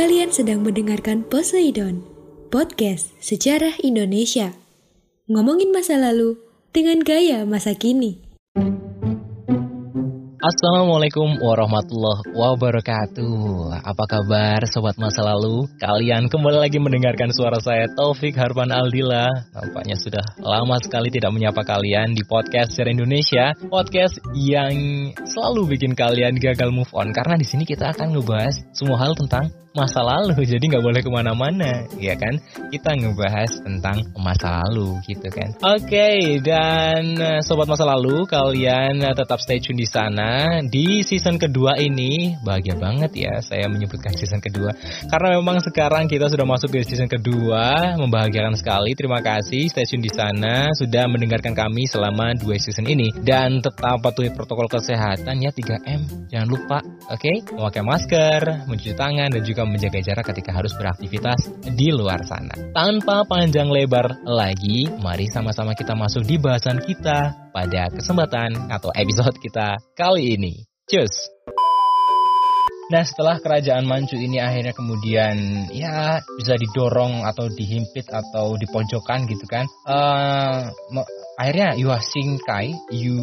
Kalian sedang mendengarkan Poseidon, podcast sejarah Indonesia. Ngomongin masa lalu dengan gaya masa kini. Assalamualaikum warahmatullahi wabarakatuh Apa kabar sobat masa lalu? Kalian kembali lagi mendengarkan suara saya Taufik Harpan Aldila Nampaknya sudah lama sekali tidak menyapa kalian di podcast Sejarah Indonesia Podcast yang selalu bikin kalian gagal move on Karena di sini kita akan ngebahas semua hal tentang masa lalu jadi nggak boleh ke mana-mana ya kan? Kita ngebahas tentang masa lalu gitu kan? Oke okay, dan eh, sobat masa lalu kalian eh, tetap stay tune di sana. Di season kedua ini bahagia banget ya saya menyebutkan season kedua. Karena memang sekarang kita sudah masuk di season kedua membahagiakan sekali. Terima kasih stay tune di sana sudah mendengarkan kami selama dua season ini. Dan tetap patuhi protokol kesehatan ya 3M jangan lupa oke? Okay? memakai masker mencuci tangan dan juga juga menjaga jarak ketika harus beraktivitas di luar sana. Tanpa panjang lebar lagi, mari sama-sama kita masuk di bahasan kita pada kesempatan atau episode kita kali ini. Cus! Nah setelah kerajaan Manchu ini akhirnya kemudian ya bisa didorong atau dihimpit atau dipojokkan gitu kan uh, akhirnya Yuan Kai, Yu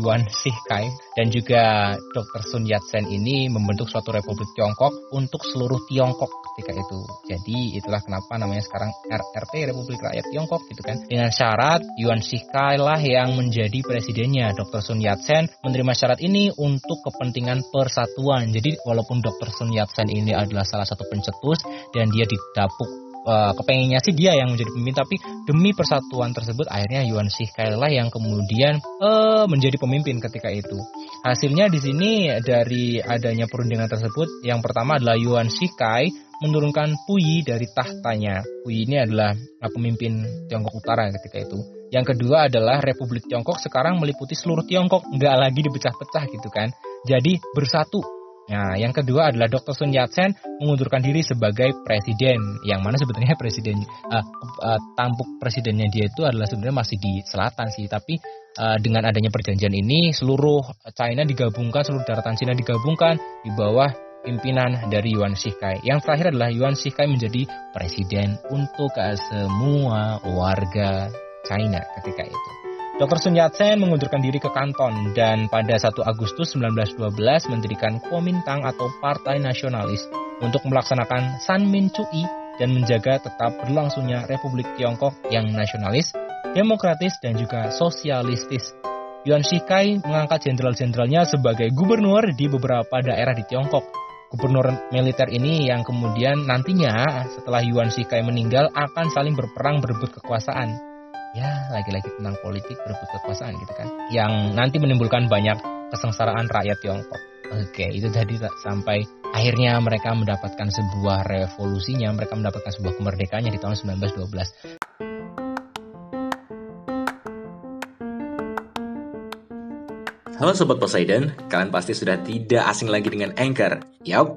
Yuan Kai dan juga Dr. Sun Yat-sen ini membentuk suatu Republik Tiongkok untuk seluruh Tiongkok ketika itu. Jadi itulah kenapa namanya sekarang RRT Republik Rakyat Tiongkok gitu kan. Dengan syarat Yuan Kai lah yang menjadi presidennya. Dr. Sun Yat-sen menerima syarat ini untuk kepentingan persatuan. Jadi walaupun Dr. Sun Yat-sen ini adalah salah satu pencetus dan dia didapuk uh, kepengennya sih dia yang menjadi pemimpin tapi demi persatuan tersebut akhirnya Yuan Shikai lah yang kemudian uh, menjadi pemimpin ketika itu hasilnya di sini dari adanya perundingan tersebut yang pertama adalah Yuan Shikai menurunkan Puyi dari tahtanya. Puyi ini adalah uh, pemimpin Tiongkok Utara ketika itu. Yang kedua adalah Republik Tiongkok sekarang meliputi seluruh Tiongkok, nggak lagi dipecah-pecah gitu kan. Jadi bersatu Nah, yang kedua adalah Dr. Sun Yat-sen mengundurkan diri sebagai presiden, yang mana sebetulnya presiden uh, uh, tampuk presidennya dia itu adalah sebenarnya masih di selatan sih, tapi uh, dengan adanya perjanjian ini seluruh China digabungkan, seluruh daratan China digabungkan di bawah pimpinan dari Yuan Shikai. Yang terakhir adalah Yuan Shikai menjadi presiden untuk semua warga China ketika itu. Dr. Sun Yat-sen mengundurkan diri ke kanton dan pada 1 Agustus 1912 mendirikan Kuomintang atau Partai Nasionalis untuk melaksanakan San Min Cui dan menjaga tetap berlangsungnya Republik Tiongkok yang nasionalis, demokratis, dan juga sosialistis. Yuan Shikai mengangkat jenderal-jenderalnya sebagai gubernur di beberapa daerah di Tiongkok. Gubernur militer ini yang kemudian nantinya setelah Yuan Shikai meninggal akan saling berperang berebut kekuasaan ya lagi-lagi tentang politik berebut kekuasaan gitu kan. Yang nanti menimbulkan banyak kesengsaraan rakyat Tiongkok. Oke itu tadi sampai akhirnya mereka mendapatkan sebuah revolusinya mereka mendapatkan sebuah kemerdekaannya di tahun 1912 Halo Sobat Poseidon, kalian pasti sudah tidak asing lagi dengan Anchor. Yap,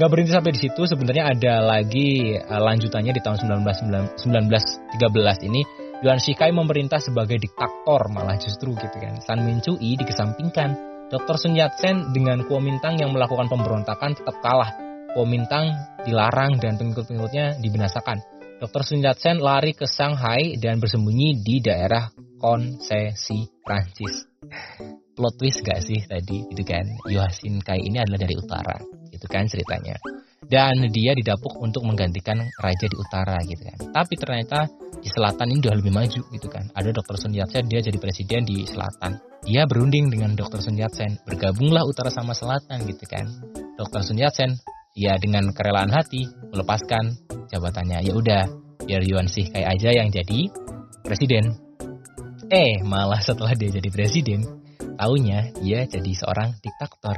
Gak berhenti sampai di situ, sebenarnya ada lagi uh, lanjutannya di tahun 1913 ini. Yuan Shikai memerintah sebagai diktator malah justru gitu kan. San Min Cui dikesampingkan. Dr. Sun Yat-sen dengan Kuomintang yang melakukan pemberontakan tetap kalah. Kuomintang dilarang dan pengikut-pengikutnya dibinasakan. Dr. Sun Yat-sen lari ke Shanghai dan bersembunyi di daerah konsesi Prancis. Plot twist gak sih tadi gitu kan? Yuan Shikai ini adalah dari utara gitu kan ceritanya. dan dia didapuk untuk menggantikan raja di utara gitu kan. Tapi ternyata di selatan ini udah lebih maju gitu kan. Ada Dr. Sun Yat-sen dia jadi presiden di selatan. Dia berunding dengan Dr. Sun Yat-sen, bergabunglah utara sama selatan gitu kan. Dr. Sun Yat-sen ya dengan kerelaan hati melepaskan jabatannya. Ya udah, biar Yuan Sih kayak aja yang jadi presiden. Eh, malah setelah dia jadi presiden, taunya dia jadi seorang diktator.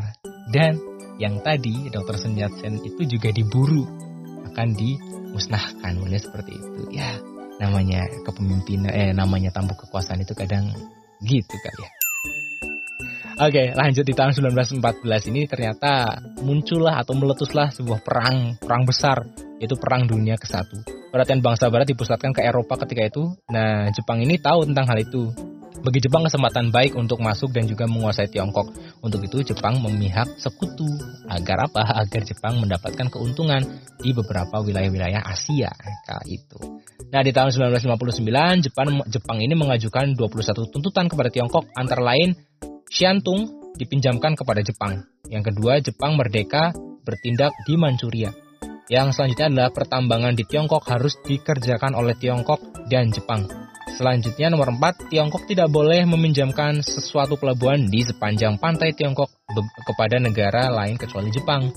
Dan yang tadi Dr. Sun Yat-sen itu juga diburu akan dimusnahkan mulai seperti itu ya namanya kepemimpinan eh namanya tampuk kekuasaan itu kadang gitu kali ya Oke, lanjut di tahun 1914 ini ternyata muncullah atau meletuslah sebuah perang, perang besar, yaitu Perang Dunia ke-1. Perhatian bangsa barat dipusatkan ke Eropa ketika itu. Nah, Jepang ini tahu tentang hal itu. Bagi Jepang kesempatan baik untuk masuk dan juga menguasai Tiongkok. Untuk itu Jepang memihak sekutu. Agar apa? Agar Jepang mendapatkan keuntungan di beberapa wilayah-wilayah Asia kala itu. Nah, di tahun 1959 Jepang Jepang ini mengajukan 21 tuntutan kepada Tiongkok antara lain Shantung dipinjamkan kepada Jepang. Yang kedua, Jepang merdeka bertindak di Manchuria. Yang selanjutnya adalah pertambangan di Tiongkok harus dikerjakan oleh Tiongkok dan Jepang. Selanjutnya nomor 4, Tiongkok tidak boleh meminjamkan sesuatu pelabuhan di sepanjang pantai Tiongkok kepada negara lain kecuali Jepang.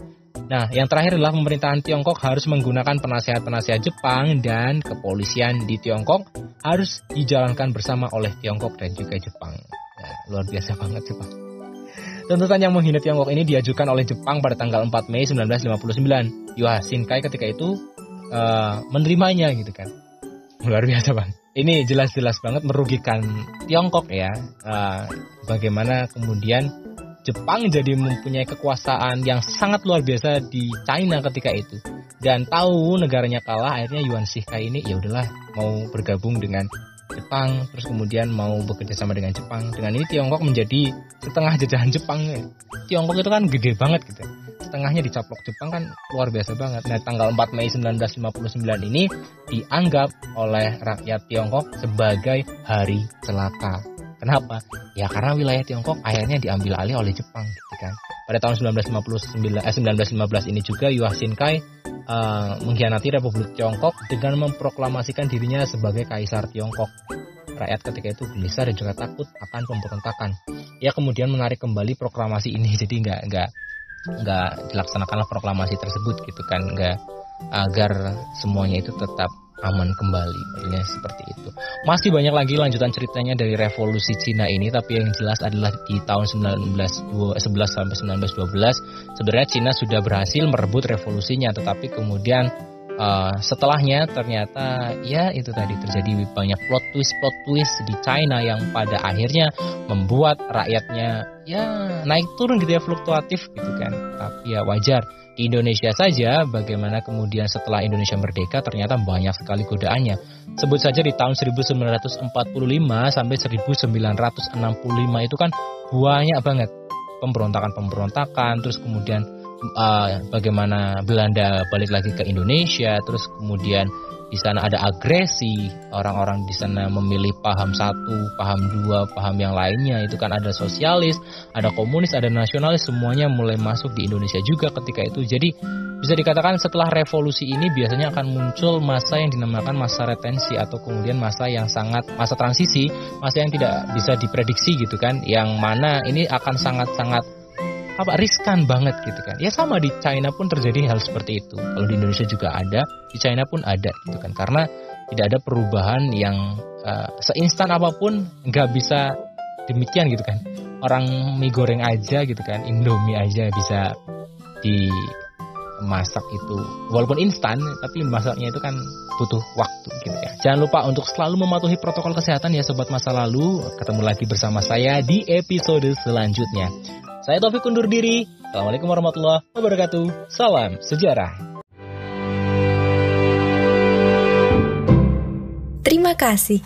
Nah, yang terakhir adalah pemerintahan Tiongkok harus menggunakan penasihat-penasihat Jepang dan kepolisian di Tiongkok harus dijalankan bersama oleh Tiongkok dan juga Jepang. Nah, luar biasa banget Jepang. Tuntutan yang menghina Tiongkok ini diajukan oleh Jepang pada tanggal 4 Mei 1959. Yuha Shinkai ketika itu uh, menerimanya gitu kan. Luar biasa bang ini jelas-jelas banget merugikan Tiongkok ya. Uh, bagaimana kemudian Jepang jadi mempunyai kekuasaan yang sangat luar biasa di China ketika itu. Dan tahu negaranya kalah, akhirnya Yuan Shikai ini ya udahlah mau bergabung dengan Jepang, terus kemudian mau bekerja sama dengan Jepang. Dengan ini Tiongkok menjadi setengah jajahan Jepang. Ya. Tiongkok itu kan gede banget gitu tengahnya dicaplok Jepang kan luar biasa banget. Nah, tanggal 4 Mei 1959 ini dianggap oleh rakyat Tiongkok sebagai hari celaka. Kenapa? Ya karena wilayah Tiongkok akhirnya diambil alih oleh Jepang gitu kan. Pada tahun 1959 eh, 1915 ini juga Yuan Shinkai uh, mengkhianati Republik Tiongkok dengan memproklamasikan dirinya sebagai kaisar Tiongkok. Rakyat ketika itu gelisah dan juga takut akan pemberontakan. Ia kemudian menarik kembali proklamasi ini, jadi nggak nggak nggak dilaksanakanlah proklamasi tersebut gitu kan nggak agar semuanya itu tetap aman kembali intinya seperti itu. Masih banyak lagi lanjutan ceritanya dari revolusi Cina ini tapi yang jelas adalah di tahun 1911 sampai 1912 sebenarnya Cina sudah berhasil merebut revolusinya tetapi kemudian uh, setelahnya ternyata ya itu tadi terjadi banyak plot twist plot twist di China yang pada akhirnya membuat rakyatnya ya naik turun gitu ya fluktuatif gitu kan. Tapi ya wajar. Di Indonesia saja bagaimana kemudian setelah Indonesia merdeka ternyata banyak sekali godaannya. Sebut saja di tahun 1945 sampai 1965 itu kan banyak banget pemberontakan-pemberontakan terus kemudian uh, bagaimana Belanda balik lagi ke Indonesia, terus kemudian di sana ada agresi, orang-orang di sana memilih paham satu, paham dua, paham yang lainnya. Itu kan ada sosialis, ada komunis, ada nasionalis, semuanya mulai masuk di Indonesia juga ketika itu. Jadi bisa dikatakan setelah revolusi ini biasanya akan muncul masa yang dinamakan masa retensi atau kemudian masa yang sangat masa transisi, masa yang tidak bisa diprediksi gitu kan, yang mana ini akan sangat-sangat apa riskan banget gitu kan. Ya sama di China pun terjadi hal seperti itu. Kalau di Indonesia juga ada di China pun ada gitu kan. Karena tidak ada perubahan yang uh, seinstan apa pun nggak bisa demikian gitu kan. Orang mie goreng aja gitu kan Indomie aja bisa dimasak itu. Walaupun instan tapi masaknya itu kan butuh waktu gitu ya. Jangan lupa untuk selalu mematuhi protokol kesehatan ya sobat masa lalu. Ketemu lagi bersama saya di episode selanjutnya saya Taufik undur diri. Assalamualaikum warahmatullahi wabarakatuh. Salam sejarah. Terima kasih.